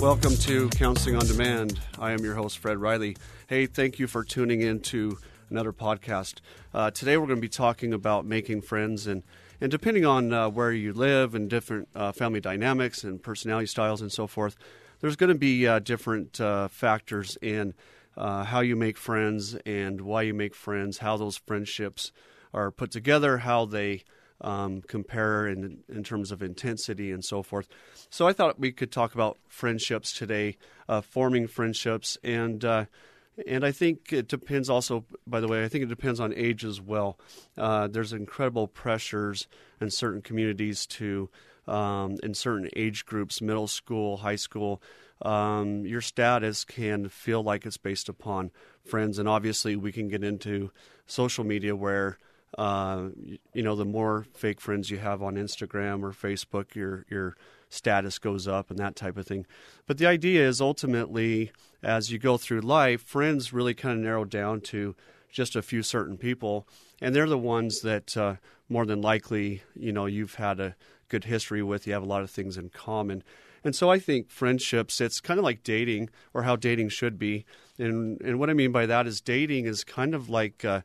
Welcome to Counseling on Demand. I am your host, Fred Riley. Hey, thank you for tuning in to another podcast. Uh, today we're going to be talking about making friends, and, and depending on uh, where you live and different uh, family dynamics and personality styles and so forth, there's going to be uh, different uh, factors in uh, how you make friends and why you make friends, how those friendships are put together, how they um, compare in, in terms of intensity and so forth. So I thought we could talk about friendships today, uh, forming friendships, and uh, and I think it depends also. By the way, I think it depends on age as well. Uh, there's incredible pressures in certain communities to, um, in certain age groups, middle school, high school. Um, your status can feel like it's based upon friends, and obviously we can get into social media where uh, you know the more fake friends you have on Instagram or Facebook, your your status goes up and that type of thing. But the idea is ultimately, as you go through life, friends really kind of narrow down to just a few certain people, and they're the ones that uh, more than likely, you know, you've had a good history with. You have a lot of things in common. And so I think friendships, it's kind of like dating or how dating should be. And, and what I mean by that is dating is kind of like uh,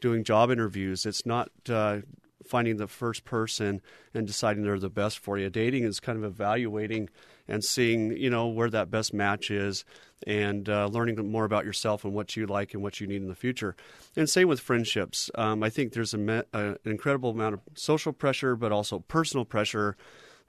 doing job interviews. It's not uh, finding the first person and deciding they're the best for you. Dating is kind of evaluating and seeing, you know, where that best match is and uh, learning more about yourself and what you like and what you need in the future. And same with friendships. Um, I think there's a me- an incredible amount of social pressure, but also personal pressure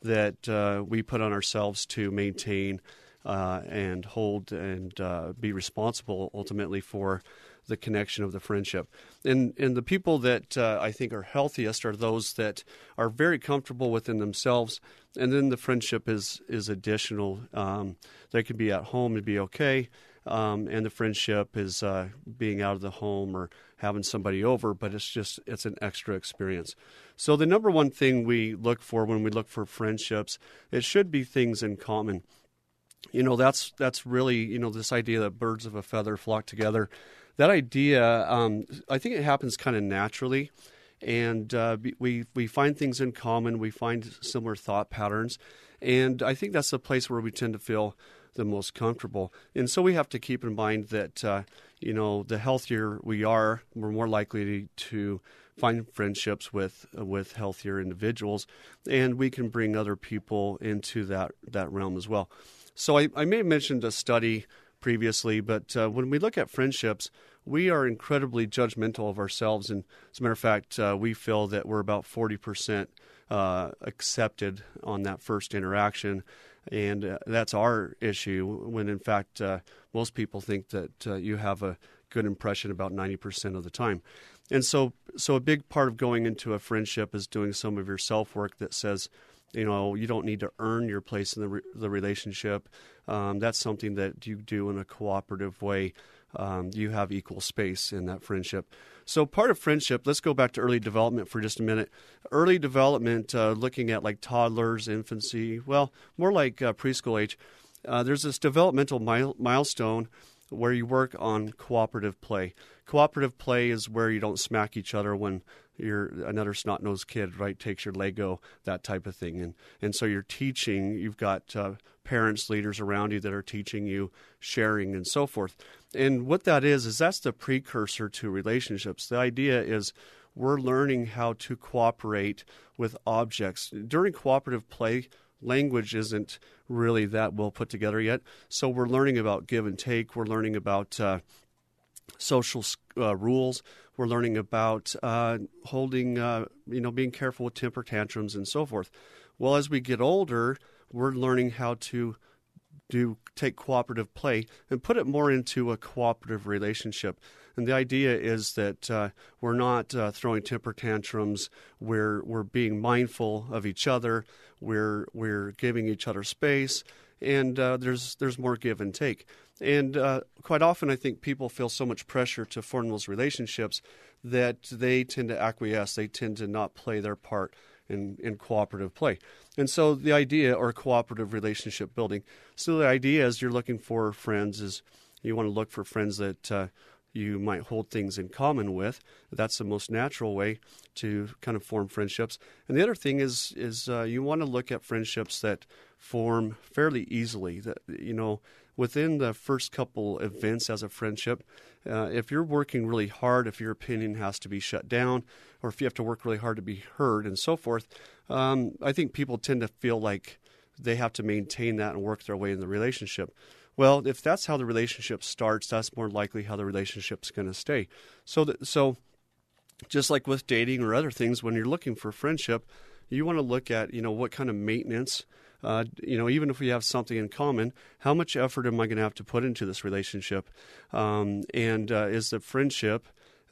that uh, we put on ourselves to maintain uh, and hold and uh, be responsible ultimately for the connection of the friendship. And and the people that uh, I think are healthiest are those that are very comfortable within themselves, and then the friendship is is additional. Um, they can be at home and be okay. Um, and the friendship is uh, being out of the home or having somebody over, but it's just it's an extra experience. So the number one thing we look for when we look for friendships, it should be things in common. You know, that's that's really you know this idea that birds of a feather flock together that idea, um, I think it happens kind of naturally, and uh, we we find things in common. We find similar thought patterns, and I think that's the place where we tend to feel the most comfortable. And so we have to keep in mind that uh, you know the healthier we are, we're more likely to find friendships with with healthier individuals, and we can bring other people into that that realm as well. So I, I may have mentioned a study previously, but uh, when we look at friendships, we are incredibly judgmental of ourselves. And as a matter of fact, uh, we feel that we're about 40% uh, accepted on that first interaction. And uh, that's our issue, when in fact, uh, most people think that uh, you have a good impression about 90% of the time. And so, so a big part of going into a friendship is doing some of your self work that says, you know, you don't need to earn your place in the, re- the relationship. Um, that's something that you do in a cooperative way. Um, you have equal space in that friendship. So, part of friendship, let's go back to early development for just a minute. Early development, uh, looking at like toddlers, infancy, well, more like uh, preschool age, uh, there's this developmental mile- milestone where you work on cooperative play. Cooperative play is where you don't smack each other when you're another snot nosed kid, right? Takes your Lego, that type of thing, and and so you're teaching. You've got uh, parents, leaders around you that are teaching you, sharing, and so forth. And what that is is that's the precursor to relationships. The idea is we're learning how to cooperate with objects during cooperative play. language isn't really that well put together yet. So we're learning about give and take. We're learning about uh, social uh, rules. We're learning about uh, holding, uh, you know, being careful with temper tantrums and so forth. Well, as we get older, we're learning how to do take cooperative play and put it more into a cooperative relationship. And the idea is that uh, we're not uh, throwing temper tantrums. We're we're being mindful of each other. We're we're giving each other space, and uh, there's there's more give and take. And uh, quite often, I think people feel so much pressure to form those relationships that they tend to acquiesce. They tend to not play their part in, in cooperative play. And so the idea, or cooperative relationship building, so the idea as you're looking for friends is you want to look for friends that uh, you might hold things in common with. That's the most natural way to kind of form friendships. And the other thing is is uh, you want to look at friendships that form fairly easily. That you know within the first couple events as a friendship, uh, if you're working really hard, if your opinion has to be shut down, or if you have to work really hard to be heard, and so forth, um, I think people tend to feel like they have to maintain that and work their way in the relationship. Well, if that's how the relationship starts, that's more likely how the relationship's going to stay. So, that, so just like with dating or other things, when you're looking for friendship, you want to look at you know what kind of maintenance uh, you know, even if we have something in common, how much effort am I going to have to put into this relationship? Um, and uh, is the friendship,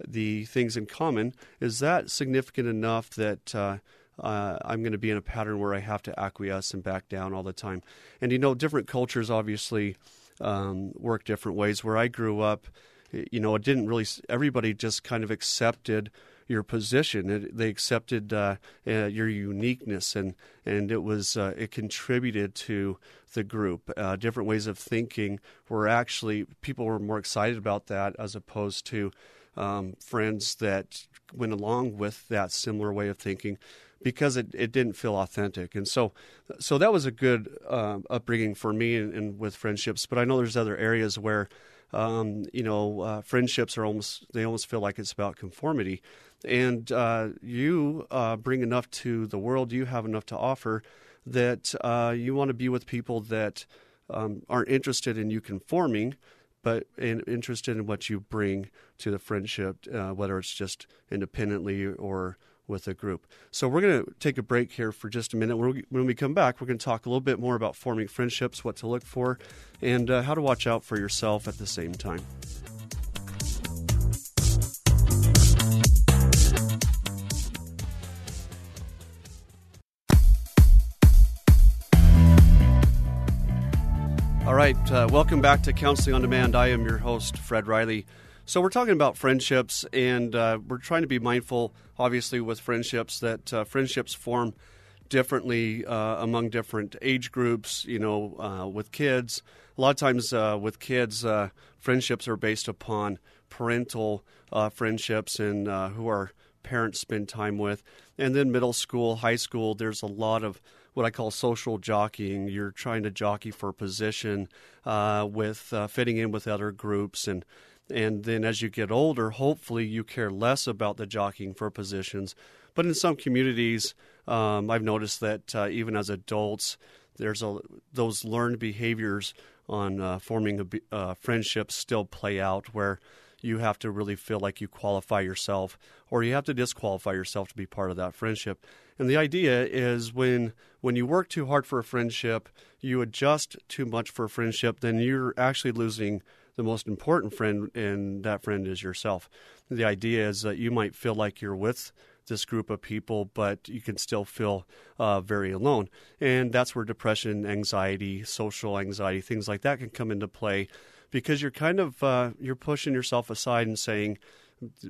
the things in common, is that significant enough that uh, uh, I'm going to be in a pattern where I have to acquiesce and back down all the time? And you know, different cultures obviously um, work different ways. Where I grew up, you know, it didn't really. Everybody just kind of accepted your position. It, they accepted uh, uh, your uniqueness, and and it was uh, it contributed to the group. Uh, different ways of thinking were actually people were more excited about that as opposed to um, friends that went along with that similar way of thinking because it, it didn't feel authentic. And so, so that was a good uh, upbringing for me and, and, with friendships. But I know there's other areas where, um, you know, uh, friendships are almost they almost feel like it's about conformity and uh, you uh, bring enough to the world, you have enough to offer that uh, you want to be with people that um, aren't interested in you conforming, but in, interested in what you bring to the friendship, uh, whether it's just independently or with a group. So we're going to take a break here for just a minute. When we come back, we're going to talk a little bit more about forming friendships, what to look for, and uh, how to watch out for yourself at the same time. All right, uh, welcome back to Counseling on Demand. I am your host, Fred Riley. So, we're talking about friendships, and uh, we're trying to be mindful, obviously, with friendships, that uh, friendships form differently uh, among different age groups, you know, uh, with kids. A lot of times uh, with kids, friendships are based upon parental friendships and who our parents spend time with. And then middle school, high school, there's a lot of what I call social jockeying. You're trying to jockey for position uh, with uh, fitting in with other groups, and and then as you get older, hopefully you care less about the jockeying for positions. But in some communities, um, I've noticed that uh, even as adults, there's a those learned behaviors on uh, forming a uh, friendships still play out where you have to really feel like you qualify yourself or you have to disqualify yourself to be part of that friendship. And the idea is when when you work too hard for a friendship, you adjust too much for a friendship, then you're actually losing the most important friend, and that friend is yourself. The idea is that you might feel like you're with this group of people, but you can still feel uh, very alone. And that's where depression, anxiety, social anxiety, things like that can come into play because you're kind of uh, you're pushing yourself aside and saying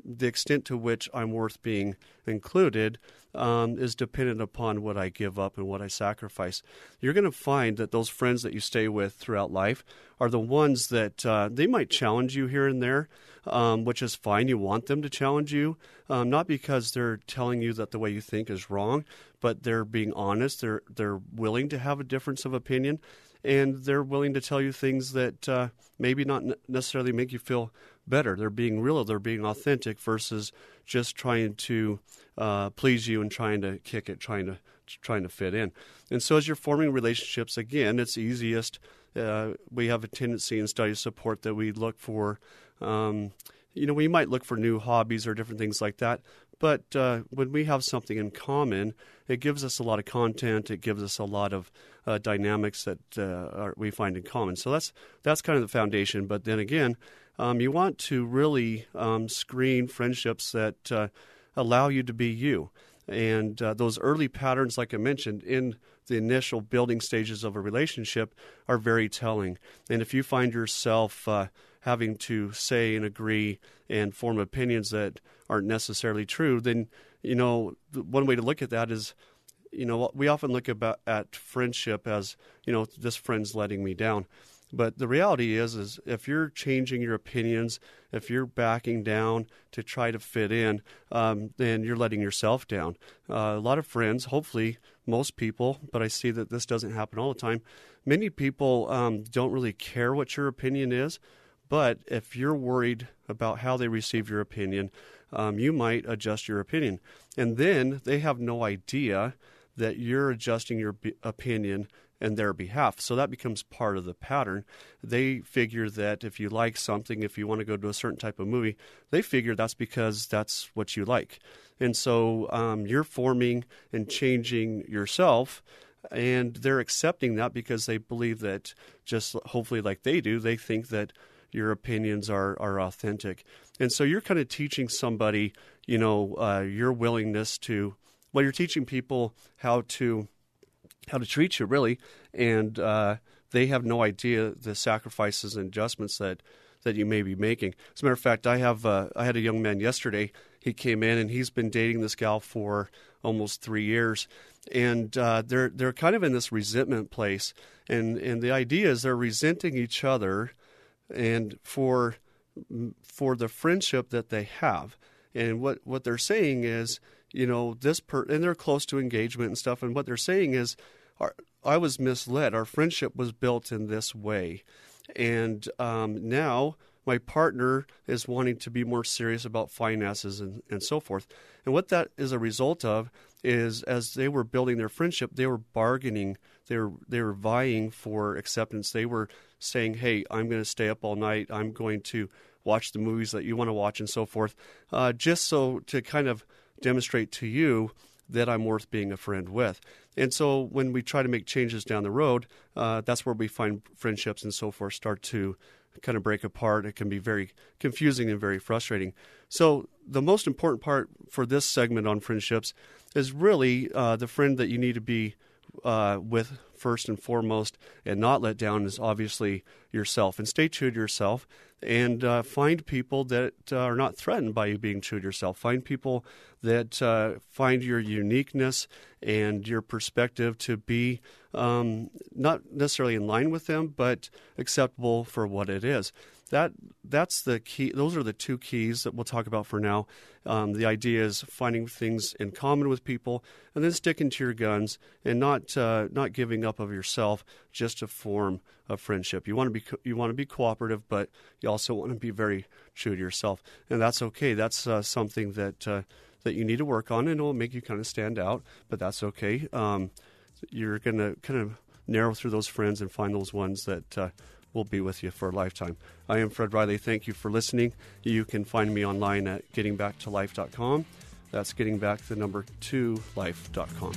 the extent to which I'm worth being included um, is dependent upon what I give up and what I sacrifice. You're going to find that those friends that you stay with throughout life are the ones that uh, they might challenge you here and there, um, which is fine. You want them to challenge you, um, not because they're telling you that the way you think is wrong, but they're being honest. They're they're willing to have a difference of opinion, and they're willing to tell you things that uh, maybe not necessarily make you feel better. They're being real, they're being authentic versus just trying to uh, please you and trying to kick it, trying to trying to fit in. And so, as you're forming relationships, again, it's easiest. Uh, we have a tendency in study support that we look for. Um, you know, we might look for new hobbies or different things like that. But uh, when we have something in common, it gives us a lot of content. It gives us a lot of uh, dynamics that uh, are, we find in common. So that's that's kind of the foundation. But then again, um, you want to really um, screen friendships that uh, allow you to be you. And uh, those early patterns, like I mentioned, in the initial building stages of a relationship, are very telling. And if you find yourself uh, having to say and agree and form opinions that aren't necessarily true, then you know one way to look at that is, you know, we often look about at friendship as you know this friend's letting me down. But the reality is, is if you're changing your opinions, if you're backing down to try to fit in, um, then you're letting yourself down. Uh, a lot of friends, hopefully most people, but I see that this doesn't happen all the time. Many people um, don't really care what your opinion is, but if you're worried about how they receive your opinion, um, you might adjust your opinion, and then they have no idea that you're adjusting your b- opinion in their behalf. So that becomes part of the pattern. They figure that if you like something, if you want to go to a certain type of movie, they figure that's because that's what you like. And so um, you're forming and changing yourself. And they're accepting that because they believe that, just hopefully, like they do, they think that your opinions are, are authentic. And so you're kind of teaching somebody, you know, uh, your willingness to, well, you're teaching people how to how to treat you really, and uh, they have no idea the sacrifices and adjustments that that you may be making. As a matter of fact, I have uh, I had a young man yesterday. He came in and he's been dating this gal for almost three years, and uh, they're they're kind of in this resentment place, and and the idea is they're resenting each other, and for for the friendship that they have, and what what they're saying is you know, this per and they're close to engagement and stuff. And what they're saying is, our, I was misled. Our friendship was built in this way, and um, now my partner is wanting to be more serious about finances and, and so forth. And what that is a result of is as they were building their friendship, they were bargaining, they were they were vying for acceptance. They were saying, "Hey, I'm going to stay up all night. I'm going to watch the movies that you want to watch and so forth," uh, just so to kind of demonstrate to you that I'm worth being a friend with. And so when we try to make changes down the road, uh, that's where we find friendships and so forth start to kind of break apart. It can be very confusing and very frustrating. So the most important part for this segment on friendships is really uh, the friend that you need to be uh, with first and foremost and not let down is obviously yourself. And stay true to yourself and uh, find people that uh, are not threatened by you being true to yourself. Find people that uh, find your uniqueness and your perspective to be um, not necessarily in line with them, but acceptable for what it is that that's the key. Those are the two keys that we'll talk about for now. Um, the idea is finding things in common with people, and then sticking to your guns and not uh, not giving up of yourself just to form a friendship. You want to be you want to be cooperative, but you also want to be very true to yourself, and that's okay. That's uh, something that uh, that you need to work on, and it will make you kind of stand out. But that's okay. Um, you're going to kind of narrow through those friends and find those ones that uh, will be with you for a lifetime. I am Fred Riley. Thank you for listening. You can find me online at gettingbacktolife.com. That's getting back the number two life.com.